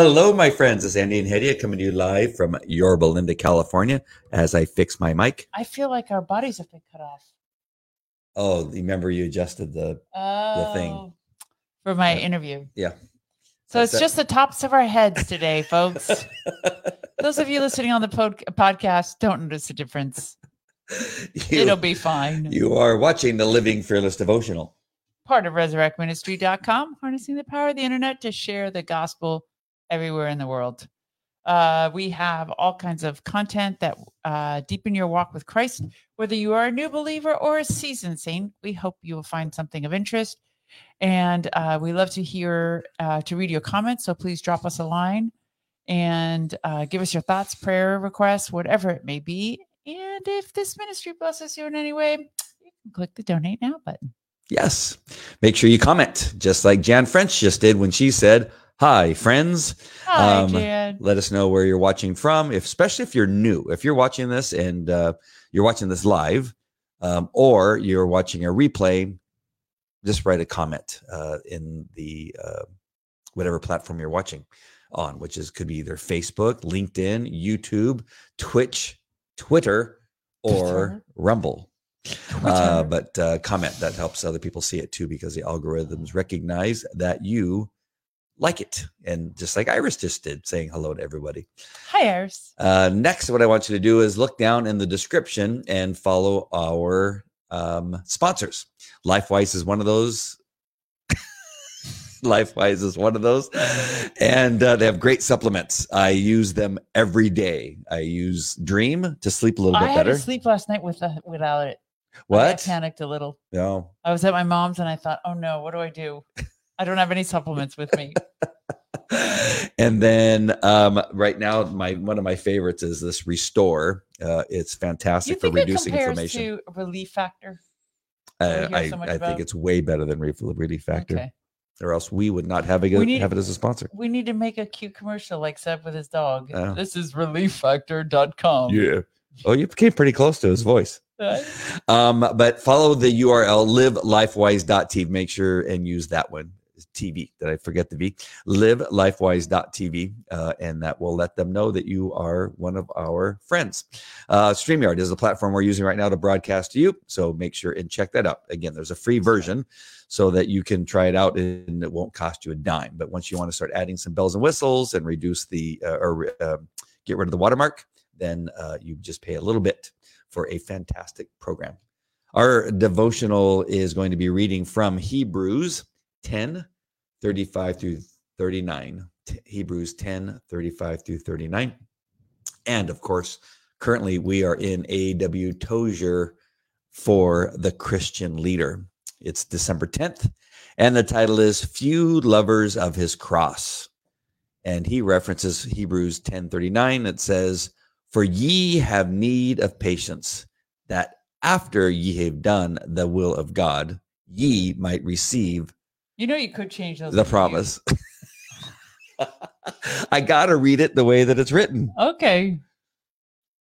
Hello, my friends. It's Andy and Hedieh coming to you live from Yorba Linda, California as I fix my mic. I feel like our bodies have been cut off. Oh, remember you adjusted the. Oh, thing. for my Yeah. interview. Yeah. So That's it's it. just the tops of our heads today, folks. Those of you listening on the pod- podcast don't notice the difference. you, It'll be fine. You are watching the Living Fearless devotional. Part of resurrectministry.com, harnessing the power of the internet to share the gospel everywhere in the world. Uh, we have all kinds of content that uh, deepen your walk with Christ. Whether you are a new believer or a seasoned saint, we hope you will find something of interest. And uh, we love to hear, uh, to read your comments. So please drop us a line and uh, give us your thoughts, prayer requests, whatever it may be. And if this ministry blesses you in any way, you can click the donate now button. Yes. Make sure you comment, just like Jan French just did when she said, Hi, friends. Hi, Um. Let us know where you're watching from, if, especially if you're new. If you're watching this and uh, you're watching this live um, or you're watching a replay, just write a comment uh, in the uh, whatever platform you're watching on, which is could be either Facebook, LinkedIn, YouTube, Twitch, Twitter, or. Rumble. Uh, but uh, comment that helps other people see it too because the algorithms recognize that you like it and just like iris just did saying hello to everybody Hi, Iris. uh, next what i want you to do is look down in the description and follow our um, sponsors lifewise is one of those lifewise is one of those and uh, they have great supplements i use them every day i use dream to sleep a little I bit had better sleep last night with without it. What? I panicked a little. no I was at my mom's and I thought, oh no, what do I do? I don't have any supplements with me. and then um, right now, my one of my favorites is this Restore. Uh, it's fantastic for reducing inflammation. to Relief Factor? Uh, I, so I think it's way better than Relief Factor, Okay. or else we would not have, a, need- have it as a sponsor. We need to make a cute commercial like Seb with his dog. Oh. This is relieffactor.com. Yeah. Oh, you came pretty close to his voice. Um, but follow the URL livelifewise.tv. Make sure and use that one. TV. Did I forget the V? Livelifewise.tv. Uh, and that will let them know that you are one of our friends. Uh, StreamYard is the platform we're using right now to broadcast to you. So make sure and check that out. Again, there's a free version so that you can try it out and it won't cost you a dime. But once you want to start adding some bells and whistles and reduce the uh, or uh, get rid of the watermark, then uh, you just pay a little bit for a fantastic program. Our devotional is going to be reading from Hebrews 10 35 through 39. T- Hebrews 10 35 through 39. And of course, currently we are in A.W. Tozer for the Christian leader. It's December 10th, and the title is Few Lovers of His Cross. And he references Hebrews 10:39 that says, For ye have need of patience, that after ye have done the will of God, ye might receive You know, you could change those. the you. promise. I got to read it the way that it's written Okay.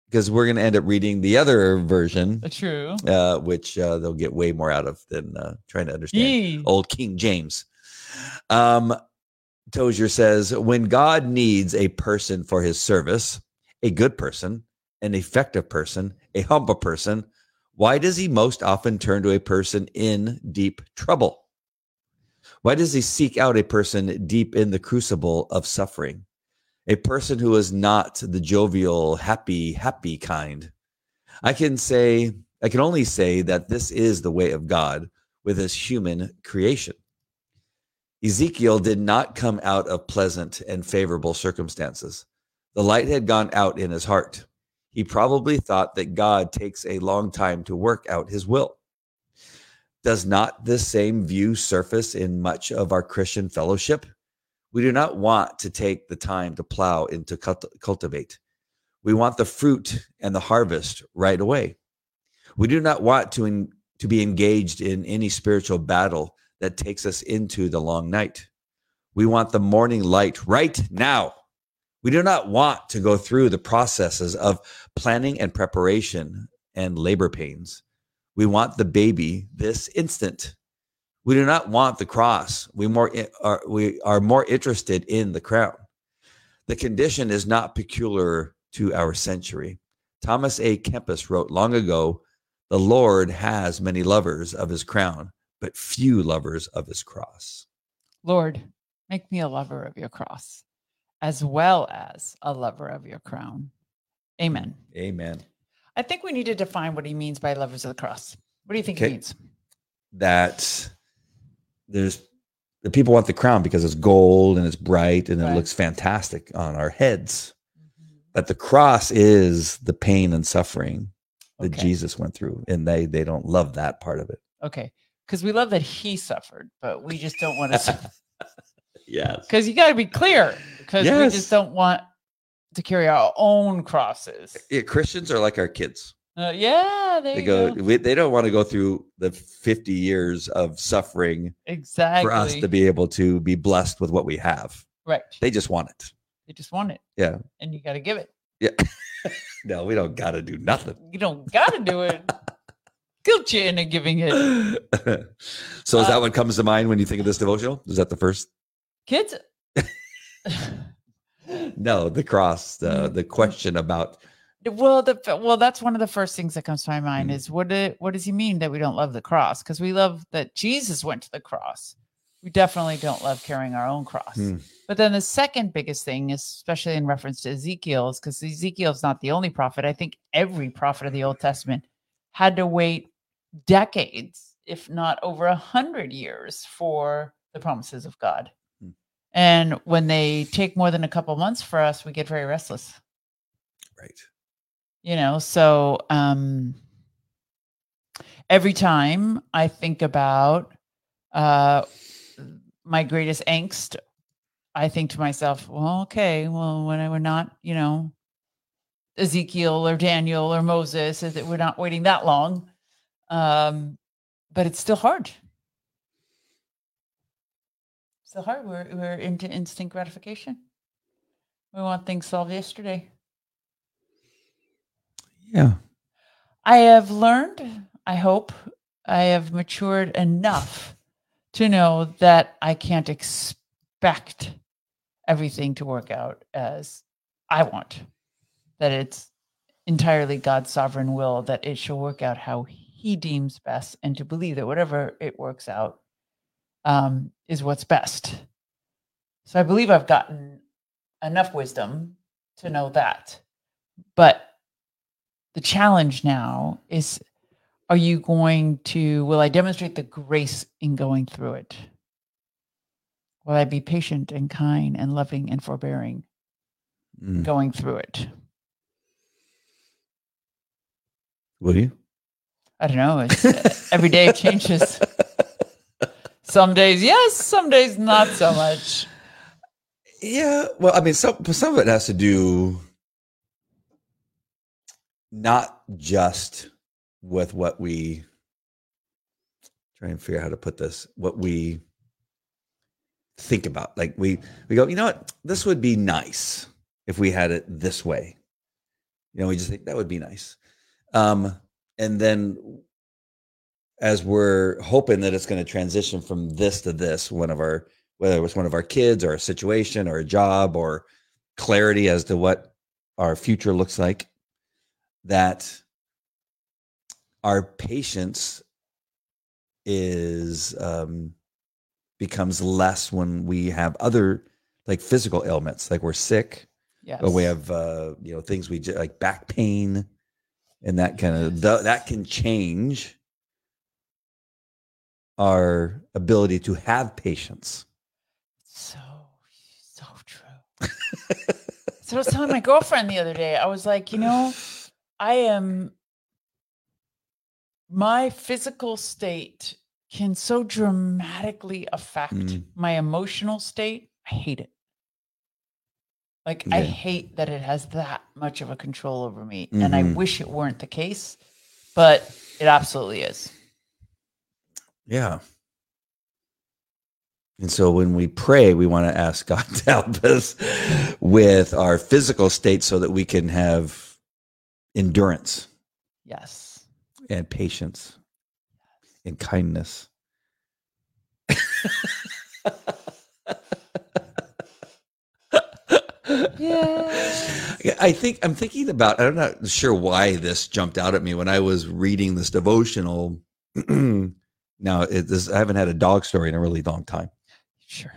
because we're going to end up reading the other version, True. uh, which uh, they'll get way more out of than uh, trying to understand Yee. old King James. Um, Tozer says, when God needs a person for his service, a good person, an effective person, a humble person, why does he most often turn to a person in deep trouble? Why does he seek out a person deep in the crucible of suffering? A person who is not the jovial, happy, happy kind. I can say, I can only say that this is the way of God with his human creation. Ezekiel did not come out of pleasant and favorable circumstances. The light had gone out in his heart. He probably thought that God takes a long time to work out his will. Does not this same view surface in much of our Christian fellowship? We do not want to take the time to plow and to cult- cultivate. We want the fruit and the harvest right away. We do not want to, to be engaged in any spiritual battle that takes us into the long night. We want the morning light right now. We do not want to go through the processes of planning and preparation and labor pains. We want the baby this instant. We do not want the cross. We more eh, are we are more interested in the crown. The condition is not peculiar to our century. Thomas à Kempis wrote long ago, "The Lord has many lovers of his crown, but few lovers of his cross." Lord, make me a lover of your cross, as well as a lover of your crown. Amen. Amen. I think we need to define what he means by lovers of the cross. What do you think Okay. he means? That there's the people want the crown because it's gold and it's bright and it looks fantastic on our heads. Mm-hmm. But the cross is the pain and suffering that Okay. Jesus went through, and they they don't love that part of it. Okay. Because we love that he suffered, but we just don't want to. Yes. Because you got to be clear. Because we just don't want to carry our own crosses. Yeah, Christians are like our kids. Uh, yeah, They go. go. We, they don't want to go through the fifty years of suffering Exactly. for us to be able to be blessed with what we have. right. They just want it. They just want it. Yeah. And you got to give it. Yeah. no, we don't got to do nothing. You don't got to do it. Guilt you into giving it. so is Uh, that what comes to mind when you think of this devotional? Is that the first? Kids. No, the cross. The the question about Well, the well, that's one of the first things that comes to my mind Mm. is what do, what does he mean that we don't love the cross? Because we love that Jesus went to the cross. We definitely don't love carrying our own cross. Hmm. But then the second biggest thing, is, especially in reference to Ezekiel, is because Ezekiel's not the only prophet. I think every prophet of the Old Testament had to wait decades, if not over a hundred years, for the promises of God. And when they take more than a couple months for us, we get very restless. Right. you know so um every time i think about uh my greatest angst i think to myself well okay well when I, we're not you know ezekiel or daniel or moses is that we're not waiting that long. Um but it's still hard still hard we're, we're into instant gratification we want things solved yesterday Yeah. I have learned, I hope I have matured enough to know that I can't expect everything to work out as I want, that it's entirely God's sovereign will that it shall work out how He deems best, and to believe that whatever it works out um, is what's best. So I believe I've gotten enough wisdom to know that. But the challenge now is are you going to will i demonstrate the grace in going through it will i be patient and kind and loving and forbearing Mm. going through it Will you? i don't know it's, uh, every day changes some days yes some days not so much Yeah. Well, I mean, some some of it has to do not just with what we try and figure out how to put this, what we think about. Like we we go, you know what, this would be nice if we had it this way. You know, we just think that would be nice. Um, and then as we're hoping that it's going to transition from this to this, one of our whether it was one of our kids or a situation or a job or clarity as to what our future looks like, that our patience is um, becomes less when we have other like physical ailments, like we're sick, yes or we have uh, you know things we like back pain, and that kind of th- that can change our ability to have patience. so so true so i was telling my girlfriend the other day i was like you know i am my physical state can so dramatically affect Mm. my emotional state i hate it like i hate that it has that much of a control over me and i Mhm. wish it weren't the case but it absolutely is Yeah. And so when we pray, we want to ask God to help us with our physical state so that we can have endurance yes and patience and kindness yeah. I think I'm thinking about. I'm not sure why this jumped out at me when I was reading this devotional. now, it, this, I haven't had a dog story in a really long time, Sure.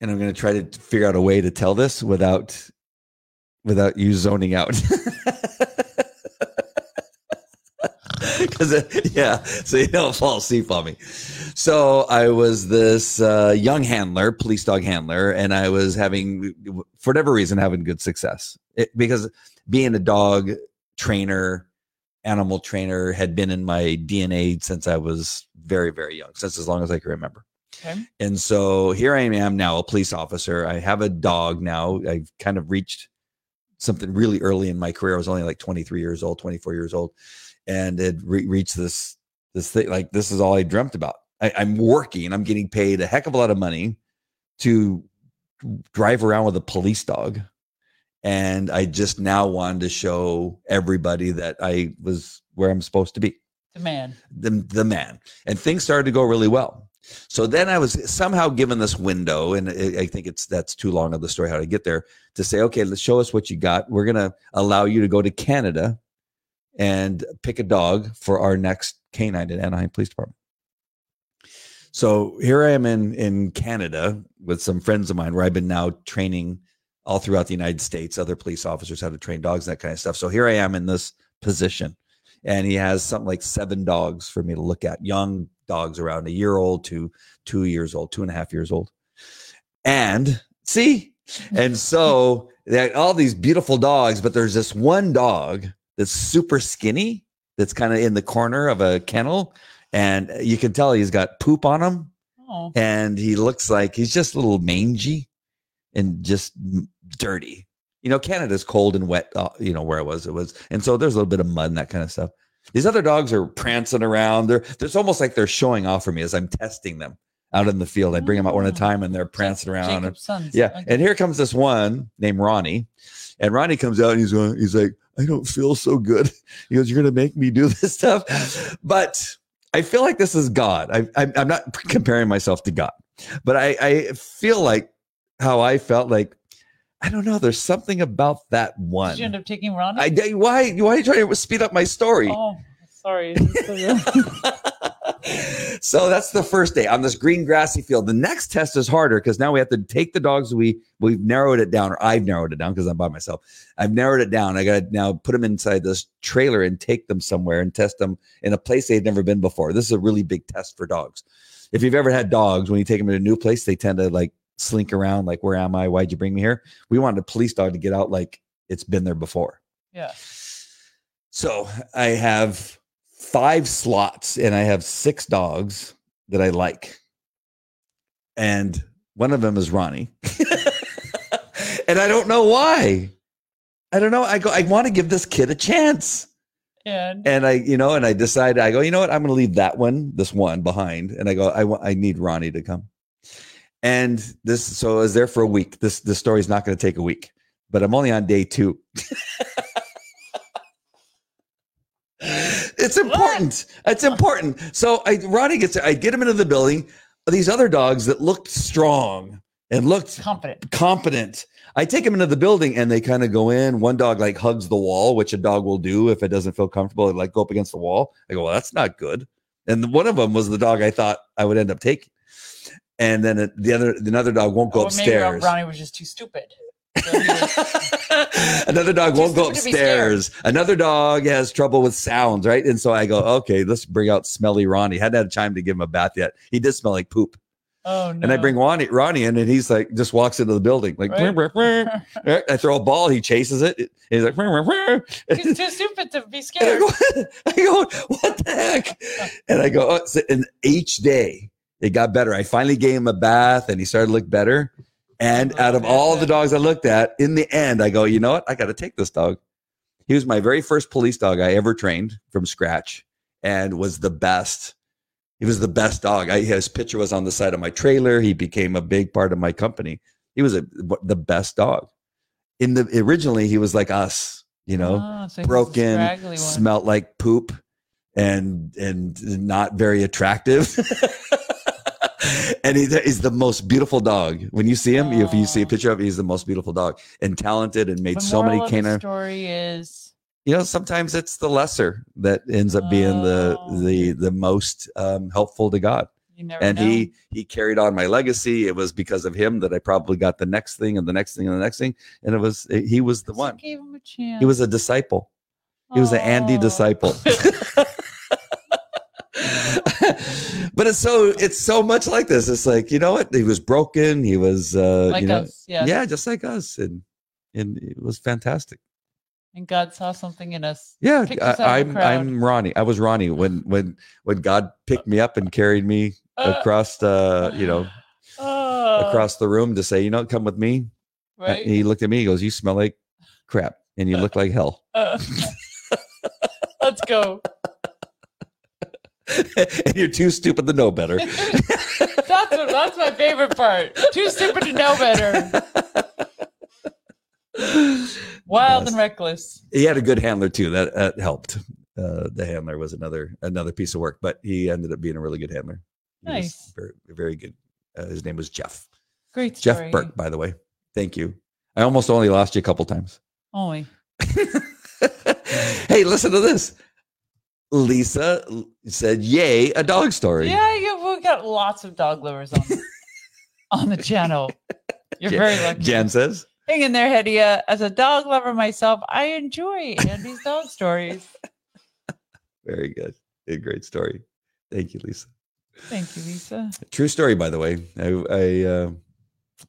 and I'm going to try to figure out a way to tell this without without you zoning out. Because yeah, so you don't fall asleep on me. So I was this uh, young handler, police dog handler, and I was having, for whatever reason, having good success it, because being a dog trainer, animal trainer, had been in my DNA since I was very, very young, since as long as I can remember. Okay. And so here I am now, a police officer. I have a dog now. I've kind of reached something really early in my career. I was only like 23 years old, 24 years old, and it re- reached this this thing. Like this is all I dreamt about. I, I'm working. I'm getting paid a heck of a lot of money to drive around with a police dog, and I just now wanted to show everybody that I was where I'm supposed to be. The man. the, the man. And things started to go really well. So then i was somehow given this window and i think it's that's too long of the story how to get there to say okay let's show us what you got. We're going to allow you to go to canada and pick a dog for our next canine at anaheim police department. So here i am in in canada with some friends of mine where i've been now training all throughout the united states other police officers how to train dogs that kind of stuff. So here i am in this position and he has something like seven dogs for me to look at young dogs around a year old to two years old two and a half years old. And see? And so had all these beautiful dogs but there's this one dog that's super skinny that's kind of in the corner of a kennel and you can tell he's got poop on him. Oh. and he looks like he's just a little mangy and just dirty. You know, Canada's cold and wet. Uh, you know where I was, it was, and so there's a little bit of mud and that kind of stuff. These other dogs are prancing around. They're it's almost like they're showing off for me as I'm testing them out in the field. I bring them out one at a time, and they're prancing around. And, yeah, Okay. and here comes this one named Ronnie, and Ronnie comes out and he's going, he's like, I don't feel so good. He goes, you're gonna make me do this stuff, but I feel like this is God. I, I, I'm not comparing myself to God, but I, I feel like how I felt like I don't know. There's something about that one. Did you end up taking Ronnie? I why why are you trying to speed up my story? oh, sorry. so that's the first day on this green grassy field. The next test is harder because now we have to take the dogs. We we've narrowed it down, or I've narrowed it down because I'm by myself. I've narrowed it down. I got to now put them inside this trailer and take them somewhere and test them in a place they've never been before. This is a really big test for dogs. If you've ever had dogs, when you take them to a new place, they tend to like slink around, like, "Where am I? Why'd you bring me here?" We wanted a police dog to get out like it's been there before. yeah. So I have five slots and I have six dogs that I like. And one of them is Ronnie. and I don't know why. I don't know. I go, I want to give this kid a chance. And And I, you know, and I decided, I go, you know what? I'm going to leave that one, this one behind. And I go, I want, I need Ronnie to come. And this, so I was there for a week. This, this story's not going to take a week, but I'm only on day two. it's important. It's important. So I, Ronnie gets, I get him into the building. These other dogs that looked strong and looked confident. competent. I take them into the building and they kind of go in. One dog like hugs the wall, which a dog will do if it doesn't feel comfortable. It like go up against the wall. I go, well, that's not good. And one of them was the dog I thought I would end up taking. And then it- the other, another dog won't go maybe upstairs. Ronnie was just too stupid. So was- Another dog won't go stupid to be scared. upstairs. Another dog has trouble with sounds, right? And so I go, okay, let's bring out smelly Ronnie. Hadn't had time to give him a bath yet. He did smell like poop. oh no. And I bring Ronnie, Ronnie in, and he's like, just walks into the building, like, Right. "Brr, brr, brr." I throw a ball, he chases it. He's like. He's too stupid to be and I scared. go, I go, what the heck? And I go, oh, so- and each day it got better. I finally gave him a bath, and he started to look better. And Oh, out of man. all the dogs I looked at, in the end, I go, you know what? I got to take this dog. He was my very first police dog I ever trained from scratch, and was the best. He was the best dog. I, his picture was on the side of my trailer. He became a big part of my company. He was a, the best dog. In the originally, he was like us, you know, Oh, so broken, smelt like poop, and and not very attractive. and he, he's the most beautiful dog. When you see him, if you see a Oh. picture of him, he's the most beautiful dog and talented and made The so many canine. story is You know, sometimes it's the lesser that ends up being the Oh. the the most um, helpful to God. and know. he he carried on my legacy. It was because of him that I probably got the next thing and the next thing and the next thing. And it was he was the one. Gave him a chance. He was a disciple. He was an Andy Oh. disciple. but it's so it's so much like this. It's like you know what? He was broken. He was uh, like you know us, yes. yeah, just like us, and and it was fantastic. And God saw something in us. Yeah, I, the I'm. I'm Ronnie. I was Ronnie when when when God picked me up and carried me across uh you know Uh, across the room to say you know come with me. Right. He looked at me. He goes, "You smell like crap, and you look like hell." Uh, let's go. and you're too stupid to know better. That's what, that's my favorite part. Too stupid to know better. Wild Yes. and reckless. he had a good handler too. That, that helped. Uh, the handler was another another piece of work, but he ended up being a really good handler. He Nice. very very good. Uh, his name was Jeff. Great story. Jeff Burke, by the way. Thank you. I almost only lost you a couple times. Only. hey, listen to this. Lisa said, "Yay, a dog story." Yeah, you, we got lots of dog lovers on on the channel. You're Jan- very lucky. Jan says, Hang in there, Hedieh. As a dog lover myself, I enjoy Andy's dog stories. "Very good, a great story." Thank you, Lisa. Thank you, Lisa. True story, by the way. I, I uh,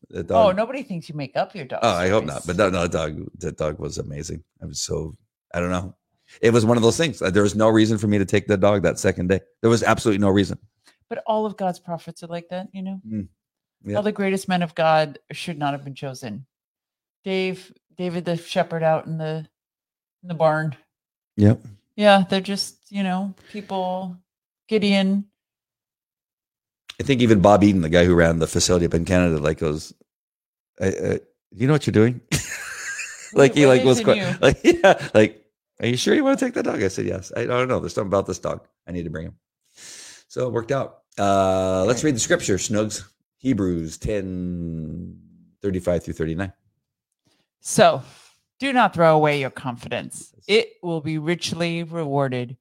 the Oh, nobody thinks you make up your dog. Oh, I hope not. But no, no, that dog, that dog was amazing. I was so, I don't know. It was one of those things. Uh, There was no reason for me to take the dog that second day. There was absolutely no reason. But all of God's prophets are like that, you know. Mm. Yeah. All the greatest men of God should not have been chosen. Dave, David the shepherd out in the in the barn. Yep. Yeah, they're just you know people. Gideon. I think even Bob Eden, the guy who ran the facility up in Canada, like goes, I, uh, "You know what you're doing?" like he like was quite, like yeah, like, "Are you sure you want to take that dog?" I said, "Yes." I, I don't know. There's something about this dog. I need to bring him. So it worked out. Uh, let's read the scripture, Snugs. Hebrews 10, 35 through 39. So, do not throw away your confidence. It will be richly rewarded.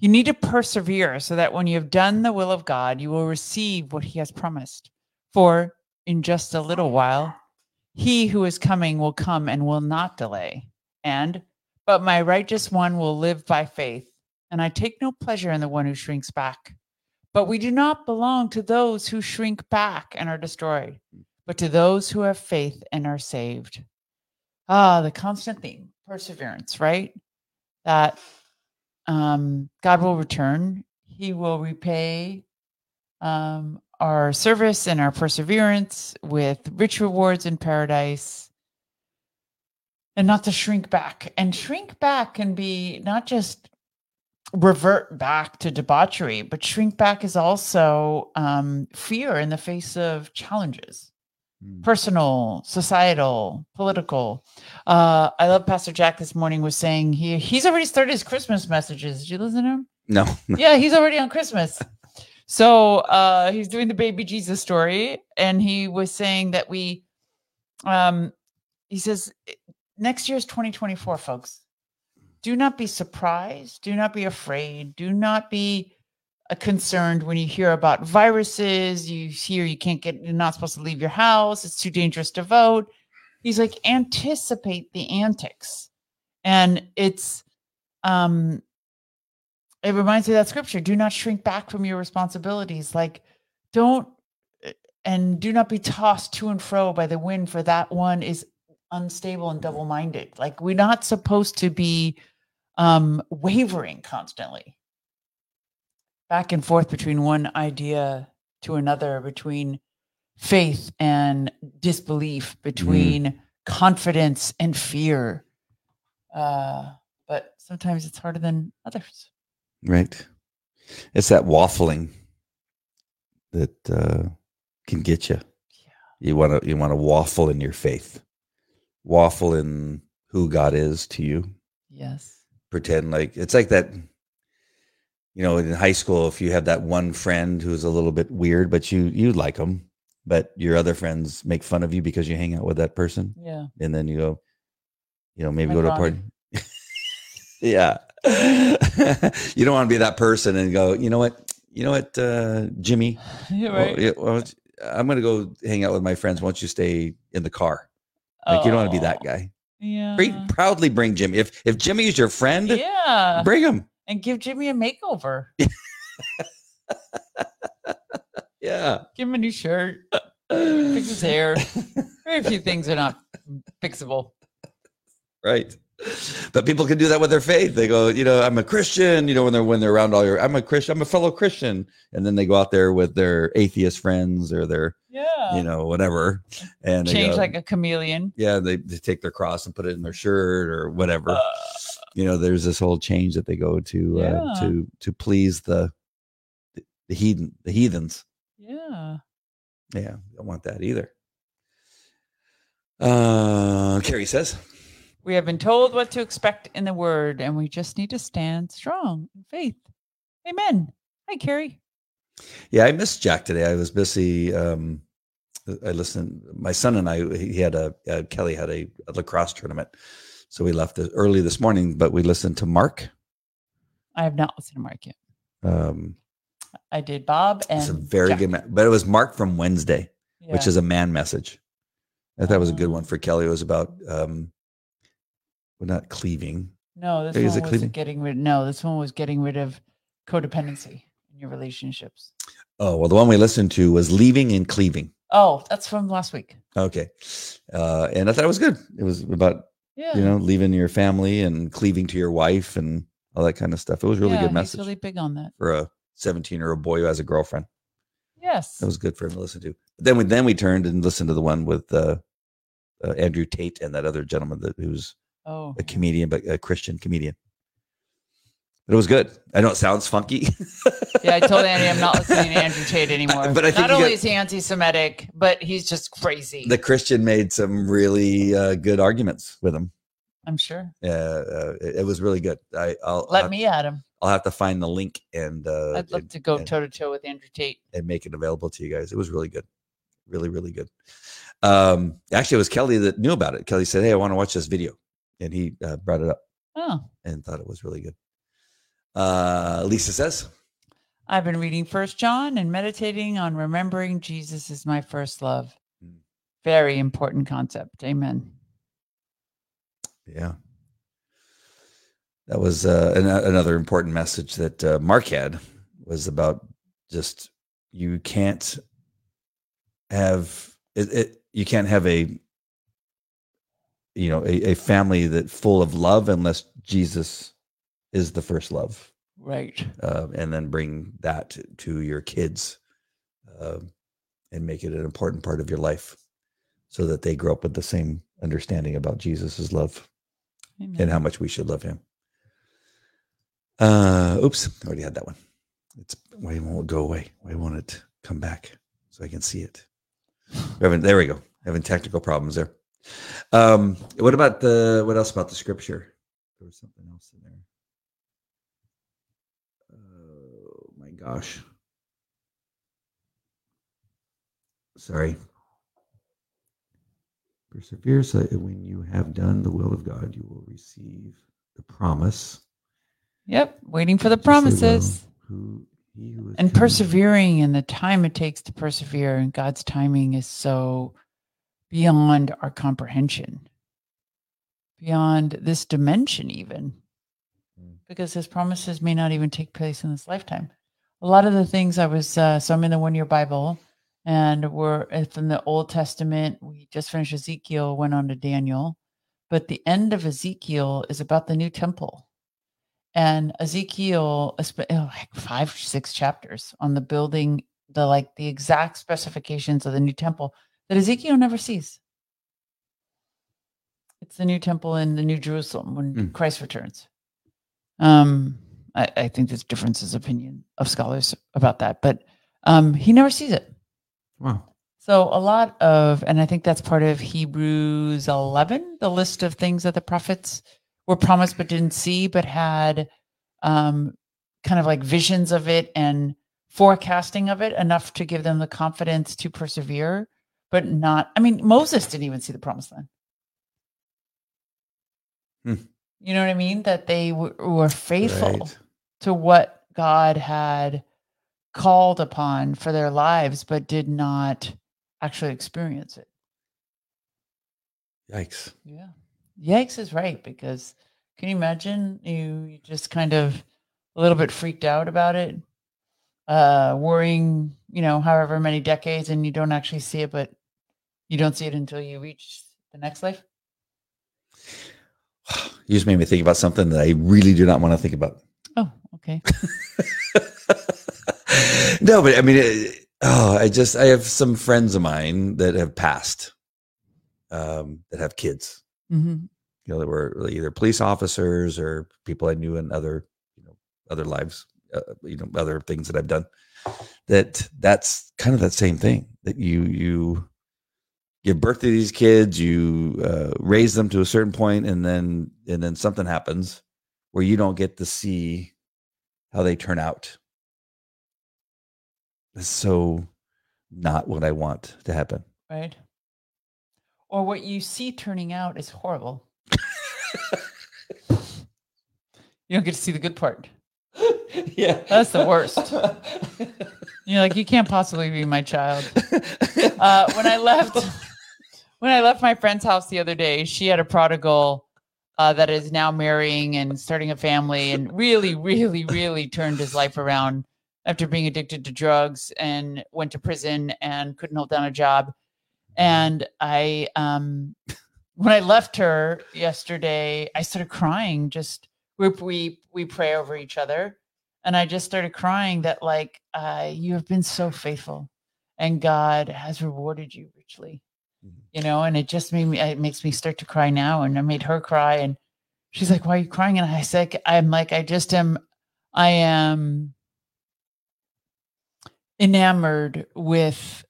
You need to persevere so that when you have done the will of God, you will receive what he has promised. For in just a little while, he who is coming will come and will not delay. And, but my righteous one will live by faith. And I take no pleasure in the one who shrinks back. But we do not belong to those who shrink back and are destroyed, but to those who have faith and are saved. Ah, the constant theme, perseverance, right? That um, God will return. He will repay um, our service and our perseverance with rich rewards in paradise. And not to shrink back. And shrink back can be not just revert back to debauchery, but shrink back is also um, fear in the face of challenges Hmm. personal, societal, political. Uh, I love Pastor Jack this morning was saying he he's already started his Christmas messages. Did you listen to him? No. yeah, he's already on Christmas. So uh, he's doing the baby Jesus story, and he was saying that we, um, he says next year is 2024, folks. Do not be surprised. Do not be afraid. Do not be uh, concerned when you hear about viruses. You hear you can't get, you're not supposed to leave your house. It's too dangerous to vote. He's like, anticipate the antics. And it's, um, it reminds me that scripture do not shrink back from your responsibilities. Like, don't, uh, and do not be tossed to and fro by the wind, for that one is unstable and double minded. Like, we're not supposed to be um, wavering constantly back and forth between one idea to another, between faith and disbelief, between confidence and fear. Uh, but sometimes it's harder than others. Right. It's that waffling that uh, can get you. Yeah. You want to you want to waffle in your faith, waffle in who God is to you. Yes. Pretend like it's like that. you know, in high school, if you have that one friend who's a little bit weird, but you you like them, but your other friends make fun of you because you hang out with that person, Yeah. and then you go, you know, maybe go to a party. yeah, you don't want to be that person and go. You know what? You know what, uh, Jimmy? You're Well, yeah, well, I'm going to go hang out with my friends. Why don't you stay in the car? Like you don't want to be that Oh, guy. Yeah. Bring, proudly bring Jimmy. If if Jimmy is your friend, yeah. bring him. and give Jimmy a makeover. Yeah. Give him a new shirt. Fix his hair. Very few things are not fixable. right. But people can do that with their faith. They go, you know, I'm a Christian. You know, when they're when they're around all your, I'm a Christian. I'm a fellow Christian, and then they go out there with their atheist friends or their, Yeah. you know, whatever, and they Change go, like a chameleon. yeah, they, they take their cross and put it in their shirt or whatever. Uh, you know, there's this whole change that they go to uh, Yeah. to to please the the heathen the heathens. yeah. Yeah, don't want that either. Uh, Carrie says, We have been told what to expect in the word, and we just need to stand strong in faith. Amen. Hi, Carrie. "Yeah, I missed Jack today. I was busy. Um, I listened. My son and I. He had a uh, Kelly had a, a lacrosse tournament, so we left it early this morning. But we listened to Mark. I have not listened to Mark yet. Um, I did Bob and it's a very Jack. good, ma- but it was Mark from Wednesday. which is a man message. I thought it was a good Oh. one for Kelly. It was about um well not cleaving. no, this Is one was cleaving? getting rid. No, this one was getting rid of codependency in your relationships. Oh, well the one we listened to was leaving and cleaving. Oh, that's from last week. Okay. Uh and I thought it was good. It was about, Yeah, you know, leaving your family and cleaving to your wife and all that kind of stuff. It was really yeah, good message really big on that. for a 17 year old boy who has a girlfriend. Yes. It was good for him to listen to. But then we then we turned and listened to the one with uh, uh Andrew Tate and that other gentleman that who's oh, a comedian, but a Christian comedian. But it was good. I know it sounds funky. yeah. I told Andy I'm not listening to Andrew Tate anymore. But I think not only got- is he anti-Semitic, but he's just crazy. the Christian made some really uh, good arguments with him. I'm sure. Uh, uh, it, it was really good. I, I'll Let I'll, me at him. I'll have to find the link and uh, I'd love and, to go toe to toe with Andrew Tate. and make it available to you guys. It was really good, really really good. Um, actually, it was Kelly that knew about it. Kelly said, "Hey, I want to watch this video," and he uh, brought it up Oh, and thought it was really good. Uh, Lisa says, I've been reading First John and meditating on remembering Jesus is my first love. Mm. Very important concept. Amen. Yeah. That was uh, an, another important message that uh, Mark had was about just you can't have it, it you can't have a you know a, a family that full of love unless Jesus is the first love Right. uh, and then bring that to, your kids uh, and make it an important part of your life so that they grow up with the same understanding about Jesus's love Amen. and how much we should love him. Uh, oops, I already had that one. It's why won't go away? Why won't it come back so I can see it? Having, there we go. Having technical problems there. Um, what about the what else about the scripture? There was something else in there. Oh my gosh. Sorry. Persevere so that when you have done the will of God, you will receive the promise. Yep. Waiting for the Just say, well, promises who he who and coming- persevering and the time it takes to persevere. And God's timing is so beyond our comprehension, beyond this dimension, even Mm. because his promises may not even take place in this lifetime. A lot of the things I was, uh, so I'm in the one year Bible and we're from the Old Testament. We just finished Ezekiel, went on to Daniel, but the end of Ezekiel is about the new temple. And Ezekiel, is oh, like five, six chapters on the building, the like the exact specifications of the new temple that Ezekiel never sees. It's the new temple in the New Jerusalem when Mm. Christ returns. Um, I, I think there's differences of opinion of scholars about that, but um, he never sees it. Wow. So a lot of, and I think that's part of Hebrews 11, the list of things that the prophets were promised but didn't see, but had um, kind of like visions of it and forecasting of it enough to give them the confidence to persevere, but not. I mean, Moses didn't even see the promised land. Hmm. You know what I mean? That they w- were faithful Right. To what God had called upon for their lives, but did not actually experience it. Yikes. Yeah. Yikes is right because can you imagine you, you just kind of a little bit freaked out about it, uh, worrying, you know, however many decades and you don't actually see it, but you don't see it until you reach the next life? You just made me think about something that I really do not want to think about. Okay. no, but I mean, it, oh, I just I have some friends of mine that have passed, um, that have kids. hmm You know, that were either police officers or people I knew in other, you know, other lives, uh, you know, other things that I've done. That that's kind of that same thing that you you give birth to these kids, you uh, raise them to a certain point, and then and then something happens where you don't get to see how they turn out. It's so not what I want to happen. Right. Or what you see turning out is horrible. you don't get to see the good part. yeah, That's the worst. You're like, you can't possibly be my child. Uh, when I left, when I left my friend's house the other day, she had a prodigal uh, that is now marrying and starting a family, and really, really, really turned his life around after being addicted to drugs and went to prison and couldn't hold down a job. And I, um, when I left her yesterday, I started crying. Just we we we pray over each other, and I just started crying that like uh, you have been so faithful, and God has rewarded you richly. Mm-hmm. you know. And it just made me it makes me start to cry now, and I made her cry, and she's like, "Why are you crying?" And I said, "I'm like I just am, I am." enamored with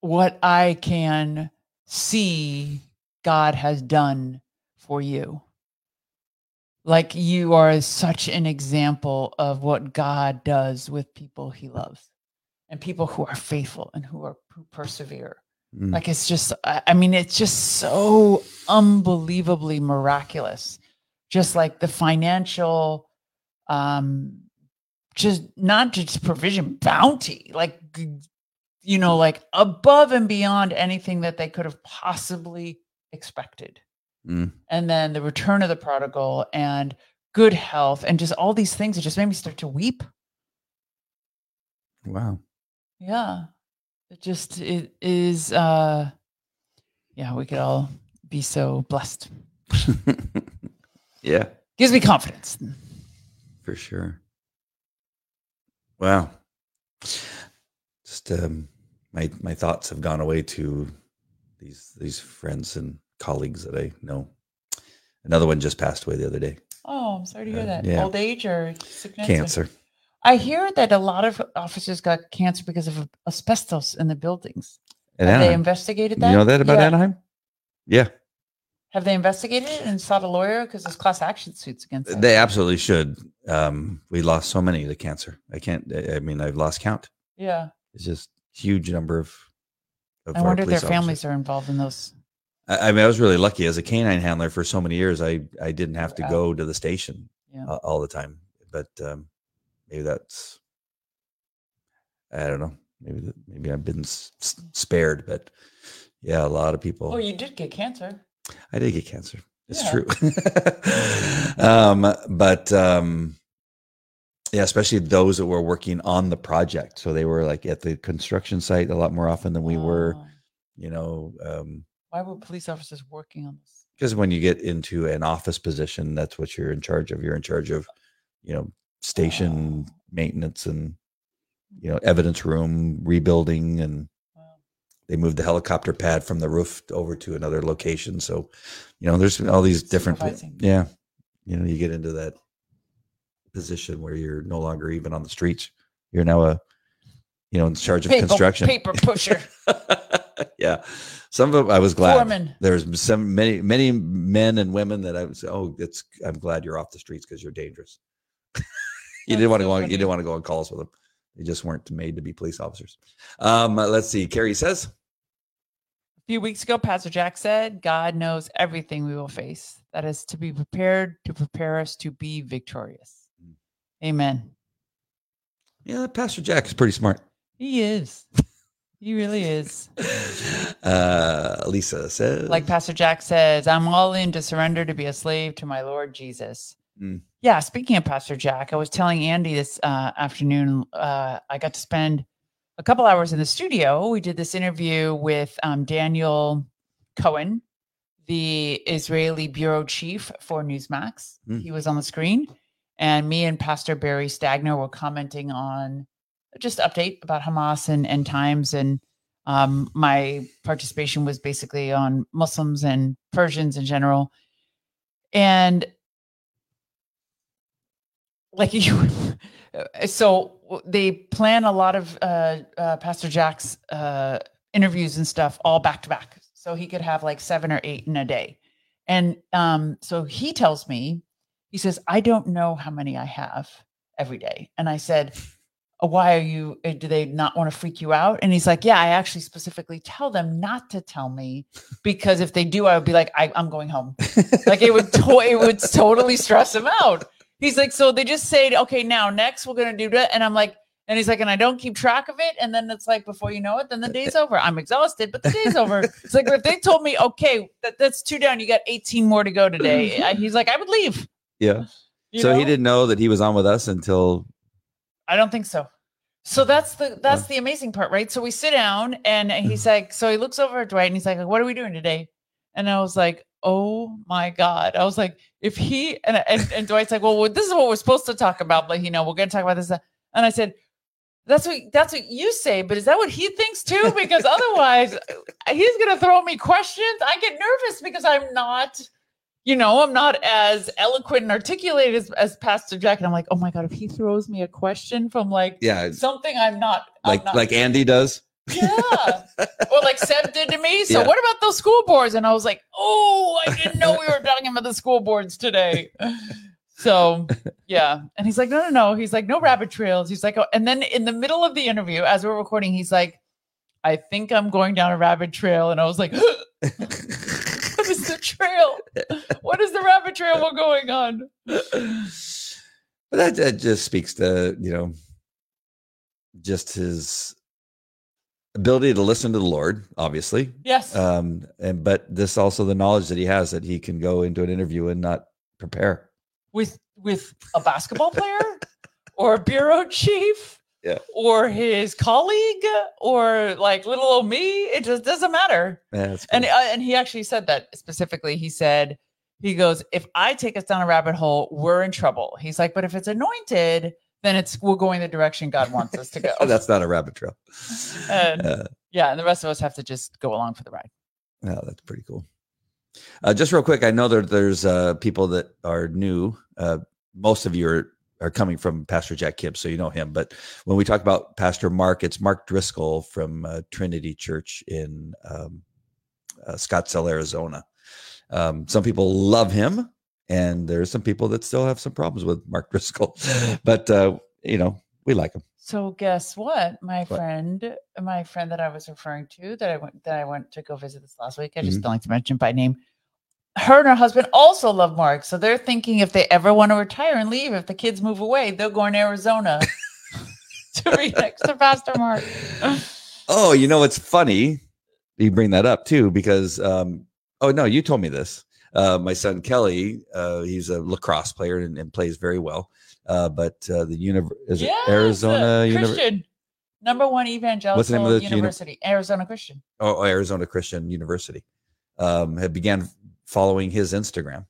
what I can see God has done for you. Like you are such an example of what God does with people he loves and people who are faithful and who are who persevere. Mm. Like it's just I mean it's just so unbelievably miraculous. Just like the financial um just not just provision bounty like you know like above and beyond anything that they could have possibly expected Mm. and then the return of the prodigal and good health and just all these things it just made me start to weep Wow. yeah it just it is uh yeah we could all be so blessed yeah, gives me confidence for sure. Wow. Just um, my my thoughts have gone away to these these friends and colleagues that I know. Another one just passed away the other day. oh i'm sorry to hear Uh, that yeah. old age or sickness or- Cancer. I hear that a lot of officers got cancer because of asbestos in the buildings. At Have they investigated You know that about Yeah. Anaheim? Yeah, Have they investigated it and sought a lawyer because there's class action suits against them? they absolutely should. Um, we lost so many to cancer. I can't. I mean, I've lost count. Yeah, It's just huge number of. of I wonder if their police families officers. are involved in those. I, I mean, I was really lucky as a canine handler for so many years. I I didn't have to Wow. go to the station Yeah. uh, all the time. But um, maybe that's. I don't know. Maybe that, maybe I've been s- spared, but yeah, a lot of people. Oh, you did get cancer. I did get cancer. It's Yeah. true. um, but um, yeah, especially those that were working on the project. So they were like at the construction site a lot more often than we were. Oh, You know, um, Why were police officers working on this? because when you get into an office position, that's what you're in charge of. You're in charge of, you know, station Oh. maintenance and you know evidence room rebuilding and Wow. they moved the helicopter pad from the roof over to another location. So, you know, there's all these different, yeah, you know, you get into that position where you're no longer even on the streets. You're now a, you know, in charge of construction. paper pusher, yeah. Some of it, I was glad. foreman. There's some many, many men and women that I was, oh, it's, I'm glad you're off the streets because you're dangerous. you didn't want to go on. You didn't want to go on calls with them. They just weren't made to be police officers. Um, let's see. Carrie says, A few weeks ago, Pastor Jack said, God knows everything we will face. That is to be prepared to prepare us to be victorious. Mm. Amen. "Yeah, Pastor Jack is pretty smart." He is. He really is. Uh, Lisa says, Like Pastor Jack says, I'm all in to surrender to be a slave to my Lord Jesus. Mm. Yeah, speaking of Pastor Jack, I was telling Andy this uh, afternoon, uh, I got to spend a couple hours in the studio. We did this interview with um, Daniel Cohen, the Israeli bureau chief for Newsmax. Mm. He was on the screen, and me and Pastor Barry Stagner were commenting on just update about Hamas and end times. And um, my participation was basically on Muslims and Persians in general. And like you, so they plan a lot of uh, uh, Pastor Jack's uh, interviews and stuff all back to back, so he could have like seven or eight in a day. And um, so he tells me, he says, I don't know how many I have every day. And I said, "Uh, Why are you? uh, Do they not want to freak you out? And he's like, Yeah, I actually specifically tell them not to tell me because if they do, I would be like, I, I'm going home. like it would, to- it would totally stress him out. He's like, so they just say, okay, now next we're gonna do that, and I'm like, and he's like, and I don't keep track of it, and then it's like before you know it, then the day's over. I'm exhausted, but the day's over. It's like if they told me, okay, that, that's two down, you got 18 more to go today. I, he's like, I would leave. "Yeah." you so he didn't know that he was on with us until I don't think so. So that's the that's the amazing part, right? So we sit down and mm-hmm. he's like, so he looks over at Dwight and he's like, what are we doing today? And I was like, oh my god! I was like, if he and and, and Dwight's like, well, this is what we're supposed to talk about, but you know, we're going to talk about this. And I said, that's what that's what you say, but is that what he thinks too? Because otherwise, he's going to throw me questions. I get nervous because I'm not. You know, I'm not as eloquent and articulate as, as Pastor Jack. And I'm like, oh my God, if he throws me a question from like yeah, something I'm not I'm like not- like Andy does. Yeah, or like Seb did to me. So Yeah. what about those school boards? And I was like, oh, I didn't know we were talking about the school boards today. So yeah, and he's like, no, no, no. He's like, no rabbit trails. He's like, oh, and then in the middle of the interview, as we're recording, he's like, I think I'm going down a rabbit trail, and I was like, what is the trail? What is the rabbit trail we're going on? But that, that just speaks to you know just his ability to listen to the Lord, obviously. Yes. Um, and but this also the knowledge that he has that he can go into an interview and not prepare. with with a basketball player or a bureau chief Yeah. or his colleague or like little old me it just doesn't matter Yeah, that's and uh, and he actually said that specifically he said he goes if i take us down a rabbit hole we're in trouble he's like but if it's anointed then it's we're going the direction god wants us to go that's not a rabbit trail. And- Uh, yeah and the rest of us have to just go along for the ride Yeah, that's pretty cool. Uh, just real quick, I know that there's uh, people that are new. Uh, most of you are are coming from Pastor Jack Hibbs, so you know him. But when we talk about Pastor Mark, it's Mark Driscoll from uh, Trinity Church in um, uh, Scottsdale, Arizona. Um, some people love him, and there's some people that still have some problems with Mark Driscoll. But uh, you know, we like him. So guess what? My What? friend, my friend that I was referring to that I went that I went to go visit this last week. I just Mhm. don't like to mention by name. Her and her husband also love Mark. So they're thinking if they ever want to retire and leave, if the kids move away, they'll go in Arizona to be next to Pastor Mark. Oh, you know it's funny you bring that up too because um oh no, you told me this. Uh my son Kelly, uh he's a lacrosse player and, and plays very well. Uh but uh the univ- Yes, Arizona Univ- Christian. Number one evangelical What's the name of the uni- university, Arizona Christian. oh, Arizona Christian University. Um had began following his Instagram.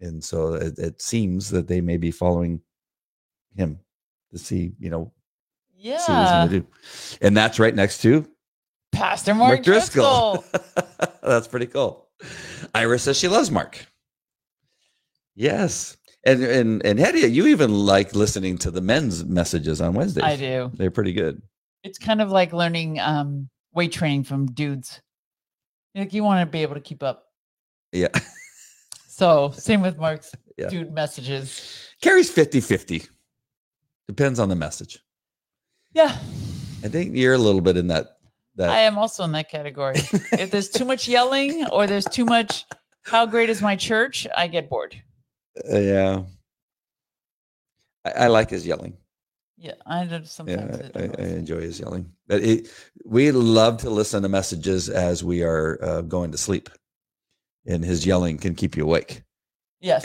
And so it, it seems that they may be following him to see, you know, see what he's gonna do. And that's right next to Pastor Mark, Mark Driscoll. Driscoll. That's pretty cool. Iris says she loves Mark. Yes. And and and Hedieh, you even like listening to the men's messages on Wednesdays. I do. They're pretty good. it's kind of like learning um weight training from dudes. Like you want to be able to keep up. Yeah. So same with Mark's Yeah. dude messages. Carrie's 50-50. Depends on the message. Yeah, I think you're a little bit in that. That I am also in that category. if there's too much yelling or there's too much, how great is my church? I get bored. uh, yeah. I, I like his yelling. Yeah, I do Yeah, sometimes. it I, I enjoy his yelling. But it, we love to listen to messages as we are uh, going to sleep, and his yelling can keep you awake. Yes.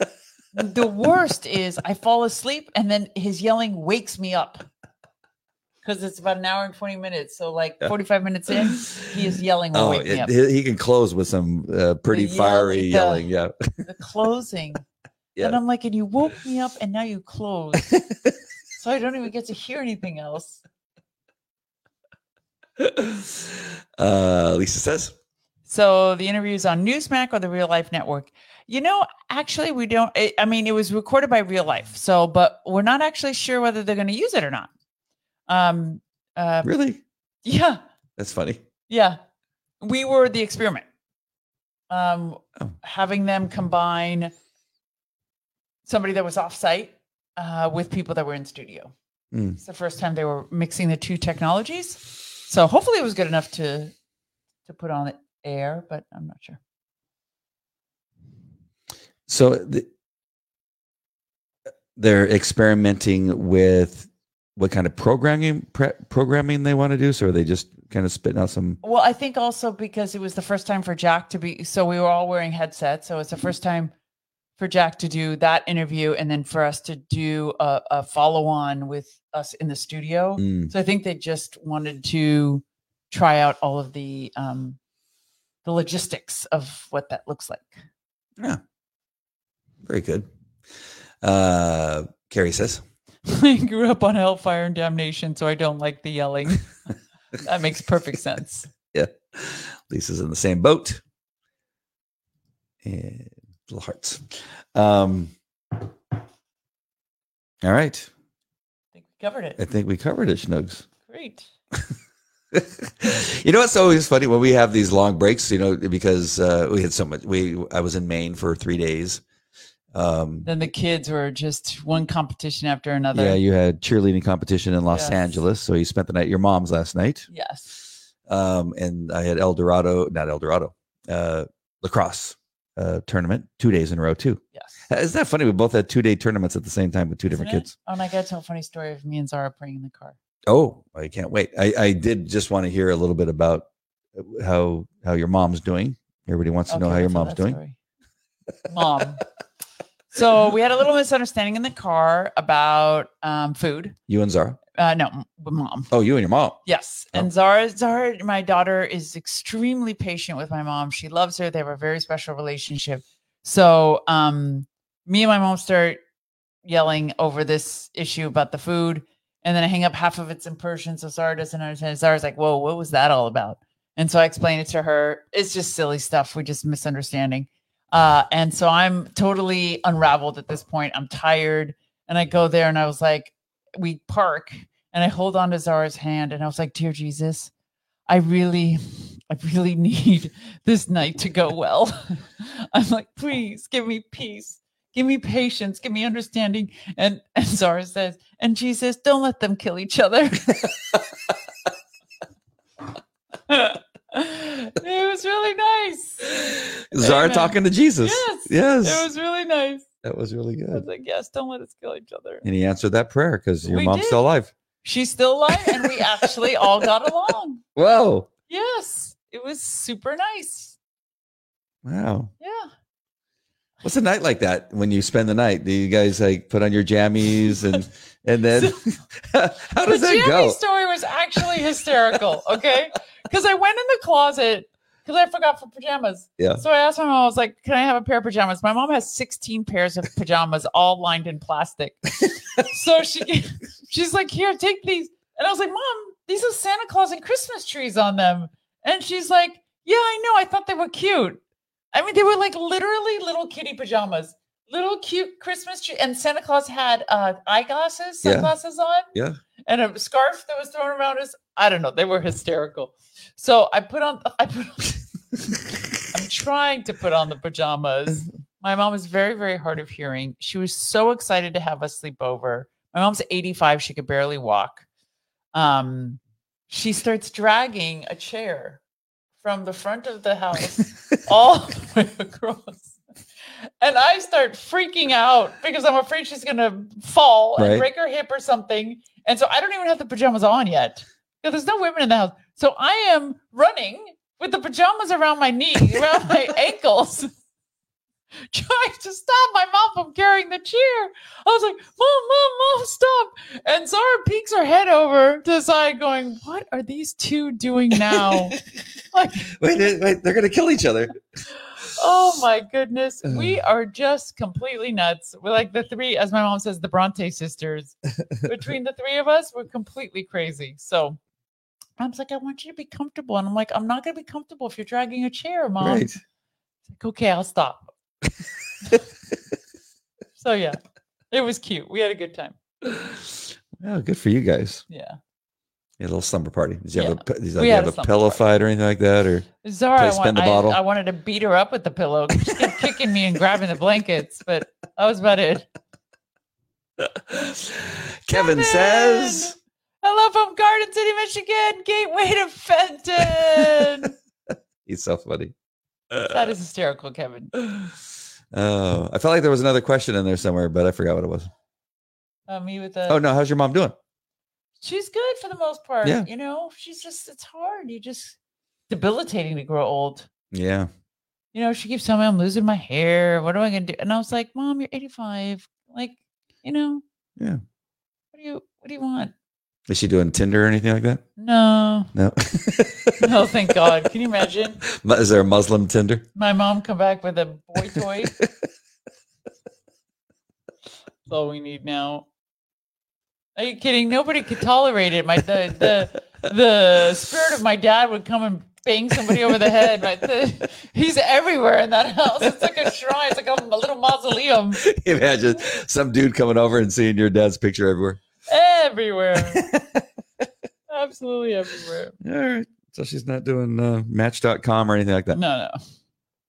the worst is I fall asleep and then his yelling wakes me up because it's about an hour and 20 minutes. So, like 45 minutes in, he is yelling Oh, it, he, he can close with some uh, pretty The fiery yelling, yelling. Yeah, the closing. Yeah. And I'm like, and you woke me up and now you close. so I don't even get to hear anything else. uh, Lisa says, So the interviews on Newsmax or the Real Life Network. You know, actually, we don't. I mean, it was recorded by Real Life. So, but we're not actually sure whether they're going to use it or not. Um. Uh. "Really? Yeah. That's funny." Yeah. We were the experiment. Um. Oh. Having them combine somebody that was offsite uh, with people that were in studio. Mm. It's the first time they were mixing the two technologies. So hopefully, it was good enough to to put on the air, but I'm not sure. So the, they're experimenting with what kind of programming pre- programming they want to do. So are they just kind of spitting out some? Well, I think also because it was the first time for Jack to be, so we were all wearing headsets. So it's the first time for Jack to do that interview and then for us to do a, a follow on with us in the studio. Mm, So I think they just wanted to try out all of the, um, the logistics of what that looks like. yeah, very good. Uh, Carrie says, I grew up on Hellfire and Damnation, so I don't like the yelling. that makes perfect sense. "Yeah, Lisa's in the same boat." And little hearts. Um, all right, I think we covered it. I think we covered it, Schnugs. Great. you know what's always funny when we have these long breaks you know because uh, we had so much we i was in maine for three days um Then the kids were just one competition after another. yeah you had cheerleading competition in los Yes. angeles so you spent the night at your mom's last night yes. um and i had el dorado not el dorado uh lacrosse uh tournament two days in a row too Yes. Isn't that funny we both had two day tournaments at the same time with two different Isn't it? kids Oh, and I got to tell a funny story of me and Zara praying in the car. oh i can't wait i i did just want to hear a little bit about how how your mom's doing everybody wants to know how your mom's doing story. Mom. so we had a little misunderstanding in the car about um, food. you and zara Uh, no, mom. Oh, you and your mom. Yes. Oh. And Zara, Zara, my daughter, is extremely patient with my mom. She loves her. They have a very special relationship. So um me and my mom start yelling over this issue about the food. And then I hang up half of it's in Persian. So Zara doesn't understand. Zara's like, whoa, what was that all about? And so I explain it to her. It's just silly stuff. We just misunderstanding. Uh, and so I'm totally unraveled at this point. I'm tired. And I go there and I was like, we park and I hold on to Zara's hand and I was like, Dear Jesus, I really, I really need this night to go well. I'm like, please give me peace, give me patience, give me understanding. And, and Zara says, and Jesus, don't let them kill each other. it was really nice. Zara Amen. talking to Jesus. Yes. Yes. It was really nice. that was really I was good. like, yes, don't let us kill each other. And he answered that prayer because your We mom's did. still alive. She's still alive, and we actually all got along. Whoa. Yes, it was super nice. Wow. Yeah. What's a night like that when you spend the night? Do you guys like put on your jammies and and then how does the that jammy go? story was actually hysterical. Okay, because I went in the closet because I forgot for pajamas. Yeah. So I asked my mom, I was like, "Can I have a pair of pajamas?" My mom has 16 pairs of pajamas, all lined in plastic. so she she's like, "Here, take these," and I was like, "Mom, these are Santa Claus and Christmas trees on them," and she's like, "Yeah, I know. I thought they were cute." I mean, they were like literally little kitty pajamas, little cute Christmas tree, and Santa Claus had uh, eyeglasses, Yeah. sunglasses on, Yeah. and a scarf that was thrown around us. I don't know. They were hysterical. So I put on. I put. on, I'm trying to put on the pajamas. My mom is very, very hard of hearing. She was so excited to have us sleep over. My mom's 85. She could barely walk. Um, she starts dragging a chair from the front of the house all the way across. And I start freaking out because I'm afraid she's going to fall Right. and break her hip or something. And so I don't even have the pajamas on yet. because there's no women in the house. So I am running with the pajamas around my knee, around my ankles, trying to stop my mom from carrying the chair. I was like, Mom, Mom, Mom, stop. And Zara peeks her head over to the side, going, What are these two doing now? like, wait, wait, wait, they're gonna kill each other. Oh my goodness. We are just completely nuts. We're like the three, as my mom says, the Bronte sisters. Between the three of us, we're completely crazy. So Mom's like, I want you to be comfortable. And I'm like, I'm not going to be comfortable if you're dragging a chair, Mom. Right. It's like, okay, I'll stop. so yeah, it was cute. We had a good time. Well, good for you guys. Yeah. A little slumber party. Did you have a, did you have a a pillow party. fight or anything like that? Or Zara, I, want, the I, bottle. I wanted to beat her up with the pillow. She kept kicking me and grabbing the blankets, but that was about it. Kevin says, Hello from Garden City, Michigan. Gateway to Fenton. he's so funny. that is hysterical, Kevin. Oh, I felt like there was another question in there somewhere, but I forgot what it was. Uh, me with the. Oh no, how's your mom doing? She's good for the most part. Yeah. You know, she's just, it's hard. You just, debilitating to grow old. Yeah. You know, she keeps telling me I'm losing my hair. What am I going to do? And I was like, Mom, you're 85. Like, you know, Yeah. what do you, what do you want? Is she doing Tinder or anything like that? No, No. no, thank God. Can you imagine Is there a Muslim Tinder? my mom come back with a boy toy? That's all we need now. Are you kidding? Nobody could tolerate it. My the the the spirit of my dad would come and bang somebody over the head. My, the, he's everywhere in that house. It's like a shrine. It's like a, a little mausoleum Imagine some dude coming over and seeing your dad's picture everywhere. everywhere. Absolutely everywhere. All right. So she's not doing uh, Match.com or anything like that. No, no.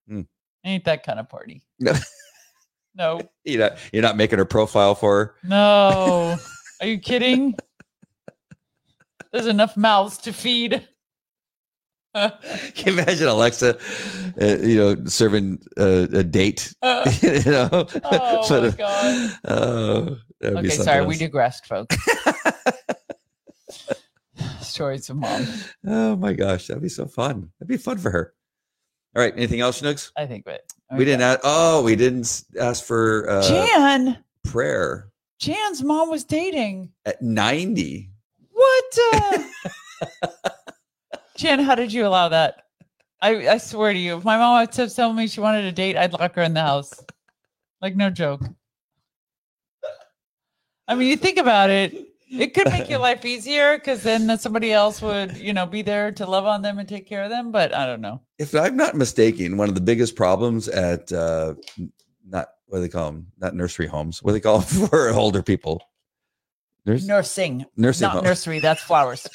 Hmm. Ain't that kind of party. No. No. You're not, you're not making her profile for her. No. Are you kidding? There's enough mouths to feed. Can you imagine Alexa, uh, you know, serving uh, a date? Uh, you know? Oh, But, my uh, God. Oh, would okay, sorry, we digressed, folks. Stories of mom. Oh my gosh, that'd be so fun. That'd be fun for her. All right, anything else, Snooks? I think but We didn't ask. Oh, we didn't ask for uh, Jan. prayer Jan's mom was dating. at ninety. What? Uh... Jan, how did you allow that? I, I swear to you, if my mom was telling me she wanted a date, I'd lock her in the house. Like, no joke. I mean, you think about it, it could make your life easier because then somebody else would, you know, be there to love on them and take care of them. But I don't know. If I'm not mistaken, one of the biggest problems at uh, not what do they call them? Not nursery homes. What do they call them for older people? Nurs- Nursing, nursing not homes. nursery. That's flowers.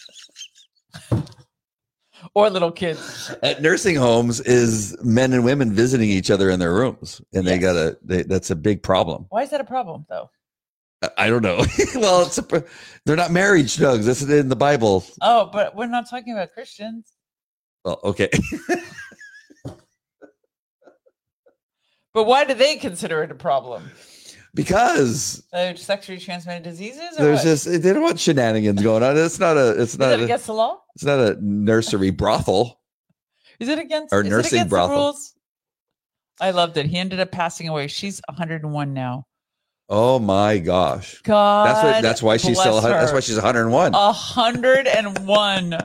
or little kids. at nursing homes is men and women visiting each other in their rooms, and they gotta. They, that's a big problem. Why is that a problem, though? I- don't know. well, it's a, they're not marriage Snugs. This is in the Bible. Oh, but we're not talking about Christians. Well, okay. But why do they consider it a problem? because Uh, sexually transmitted diseases? Or there's what? just they don't want shenanigans going on. It's not a. It's not. it A, against the law? it's not a nursery brothel. Is it against Or nursing against the brothel. rules? I loved it. He ended up passing away. She's 101 now. Oh my gosh. God, That's what. That's why she's still. hun- That's why she's 101. 101.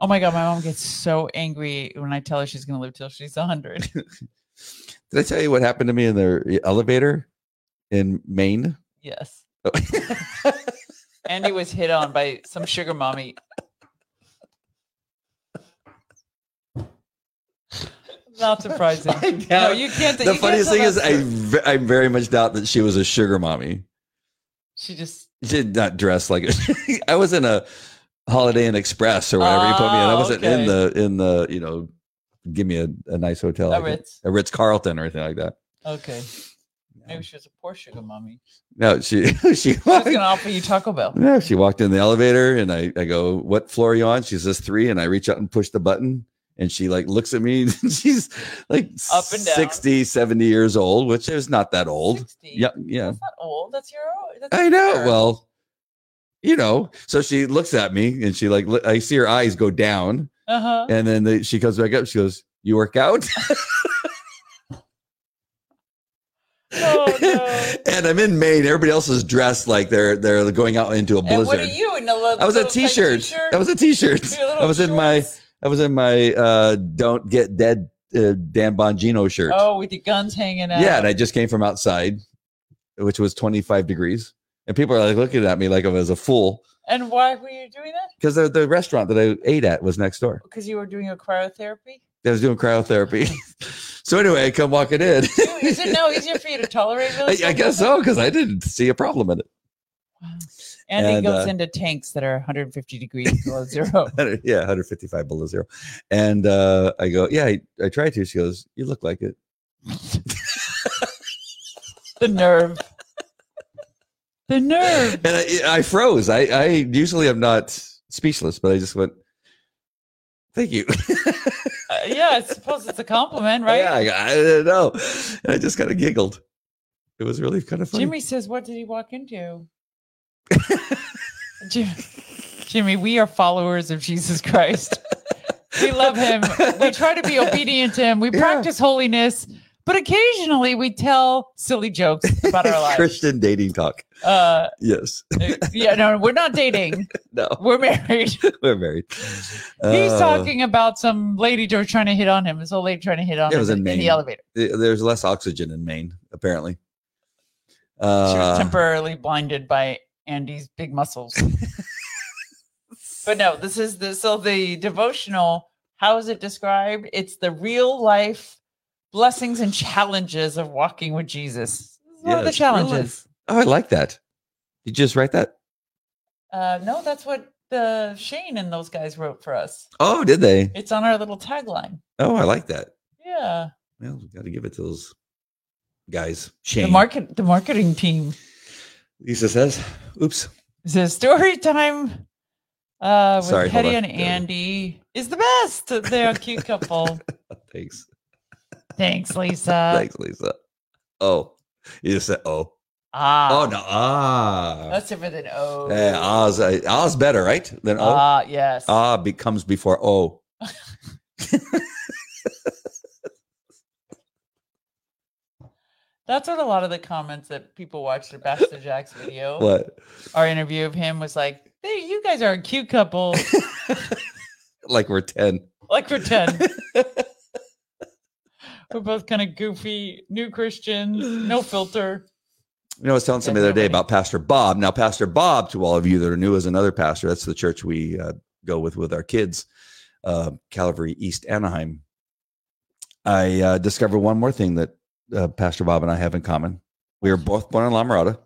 oh my god, my mom gets so angry when I tell her she's going to live till she's 100. Did I tell you what happened to me in the elevator in Maine? yes, oh. Andy was hit on by some sugar mommy. Not surprising. I No, you can't. the you can't funniest thing is, I, I very much doubt that she was a sugar mommy. she just She did not dress like I was in a Holiday Inn Express or whatever you put me in. I Oh, wasn't in the in the you know, give me a, a nice hotel, a like Ritz. a Ritz Carlton or anything like that. Okay. Maybe she was a poor sugar mommy. No, she she was to offer you Taco Bell. Yeah, she walked in the elevator and I, I go, What floor are you on? She says three. And I reach out and push the button. And she like looks at me and she's like Up and down. 60, 70 years old, which is not that old. 60. Yeah, yeah. That's not old. That's your. That's I know. fair. Well, you know, so she looks at me and she like, I see her eyes go down. Uh-huh. And then the, she comes back up. She goes, You work out? Oh, no. and I'm in Maine. Everybody else is dressed like they're they're going out into a And blizzard. what are you in a little? I was a little t-shirt. t-shirt? I was a t-shirt. I was in my? I was in my uh don't get dead uh, Dan Bongino shirt. Oh, with your guns hanging out. yeah, and I just came from outside, which was 25 degrees. And people are like looking at me like I was a fool And why were you doing that? because the, the restaurant that I ate at was next door. Because you were doing a cryotherapy. I was doing cryotherapy. so anyway, I come walking in. Is it now easier for you to tolerate? I, I guess so because I didn't see a problem in it. Andy And, goes uh, into tanks that are 150 degrees below zero. yeah, 155 below zero. And uh, I go, yeah, I, I tried to. She goes, you look like it. the nerve. The nerve. And I, I froze. I, I usually am not speechless, but I just went, thank you. Uh, yeah, I suppose it's a compliment, right? Yeah, I, I don't know. And I just kind of giggled. It was really kind of funny. Jimmy says, "What did he walk into?" Jim, Jimmy, we are followers of Jesus Christ. We love him. We try to be obedient to him. We Yeah. practice holiness, but occasionally we tell silly jokes about our lives. Christian dating talk. Uh, Yes. yeah, no, we're not dating. No, We're married. we're married. He's Uh, talking about some lady tr- trying to hit on him. This old lady trying to hit on It him was in in, Maine. the elevator. There's less oxygen in Maine, apparently. Uh, She was Uh, temporarily blinded by Andy's big muscles. but no, this is the so the devotional. How is it described? It's the real life blessings and challenges of walking with Jesus. This is One of the Yes, real life. challenges. oh, I like that. Did you just write that? Uh, no, that's what the Shane and those guys wrote for us. Oh, did they? It's on our little tagline. Oh, I like that. Yeah, Well, we got to give it to those guys. Shane. the market, the marketing team. Lisa says, "Oops." It says story time uh, with Sorry, Hedieh and Andy is the best. They're a cute couple. Thanks. Thanks, Lisa. Thanks, Lisa. Oh, you just said, "Oh." Ah, Oh no. Ah. that's different than oh. Yeah, ah's, ah's better, right? Than oh. Ah, yes. ah becomes before oh. That's what a lot of the comments that people watched the Pastor Jack's video, What? our interview of him was like, hey, you guys are a cute couple. like we're 10. like we're 10. We're both kind of goofy, new Christians, no filter. You know, I was telling somebody the other day about Pastor Bob. Now, Pastor Bob, to all of you that are new, is another pastor. That's the church we uh, go with with our kids, uh, Calvary East Anaheim. I uh, discovered one more thing that uh, Pastor Bob and I have in common. We are both born in La Mirada.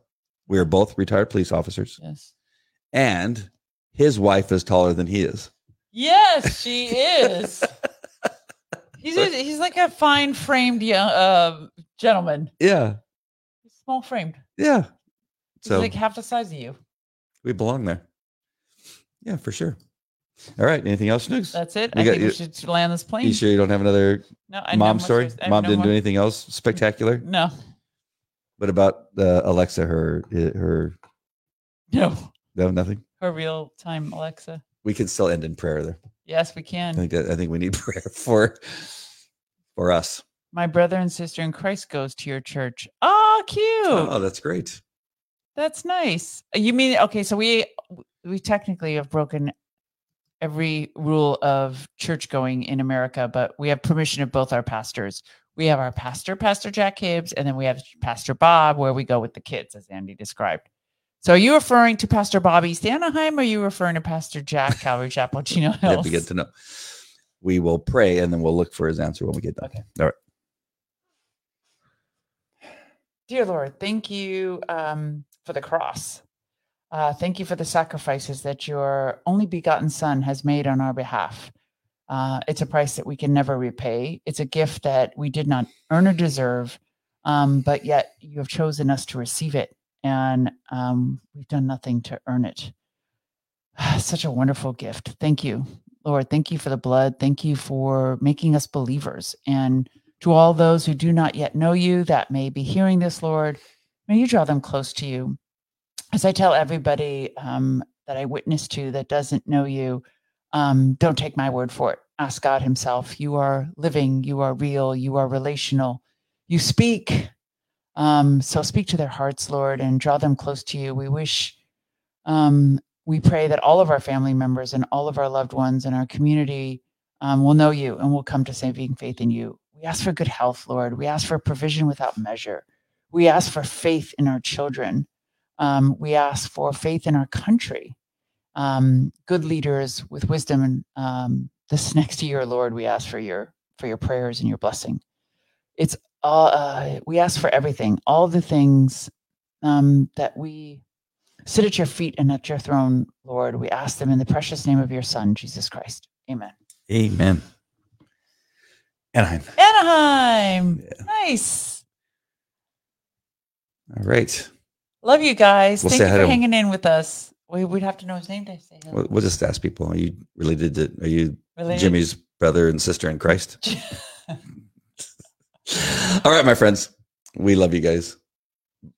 We are both retired police officers, Yes. and his wife is taller than he is. Yes, she is. He's a, he's like a fine framed young uh, gentleman. Yeah, He's small framed. yeah. He's So like half the size of you. we belong there. Yeah, for sure. All right. Anything else, Snooks? That's it. You I got- think you- we should land this plane. You sure you don't have another No, I mom story? worse- I have Mom no didn't do anything else spectacular. No, What about uh, Alexa? Her her no. no nothing. Her real time Alexa. We can still end in prayer there. Yes, we I can. think that I think we need prayer for for us. My brother and sister in Christ goes to your church. Oh, cute. Oh, that's great. That's nice. You mean okay? So we we technically have broken every rule of church going in America, but we have permission of both our pastors. We have our pastor, Pastor Jack Hibbs, and then we have Pastor Bob, where we go with the kids, as Andy described. So are you referring to Pastor Bobby East or are you referring to Pastor Jack Calvary Chapel Chino Hills? to get to know. We will pray and then we'll look for his answer when we get done. Okay. All right. Dear Lord, thank you um, for the cross. Uh, thank you for the sacrifices that your only begotten Son has made on our behalf. Uh, it's a price that we can never repay. It's a gift that we did not earn or deserve, um, but yet you have chosen us to receive it, and um, we've done nothing to earn it. Such a wonderful gift. Thank you, Lord. Thank you for the blood. Thank you for making us believers. And to all those who do not yet know you that may be hearing this, Lord, may you draw them close to you. As I tell everybody um, that I witness to that doesn't know you, um, don't take my word for it. Ask God Himself. You are living, you are real, you are relational, you speak. Um, so speak to their hearts, Lord, and draw them close to you. We wish, um, we pray that all of our family members and all of our loved ones in our community um, will know you and will come to saving faith in you. We ask for good health, Lord. We ask for provision without measure. We ask for faith in our children. Um, we ask for faith in our country um, good leaders with wisdom. And um, this next year, Lord, we ask for your for your prayers and your blessing. It's all uh, we ask for everything, all the things um, that we sit at your feet and at your throne, Lord. We ask them in the precious name of your Son, Jesus Christ. Amen. Amen. Anaheim. Anaheim. Yeah. Nice. All right. Love you guys. We'll Thank you for hanging in with us. We would have to know his name to say hello. We'll, we'll just ask people. Are you related to? Are you related? Jimmy's brother and sister in Christ? All right, my friends. We love you guys.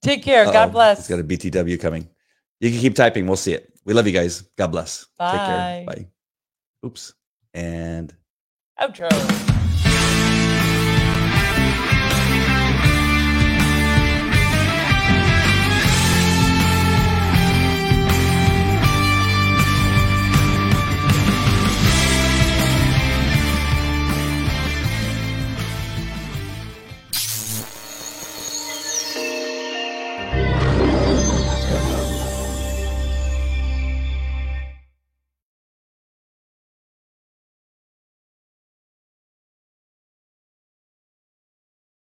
Take care. Uh-oh. God bless. It's got a BTW coming. You can keep typing. We'll see it. We love you guys. God bless. Bye. Take care. Bye. Oops. And outro.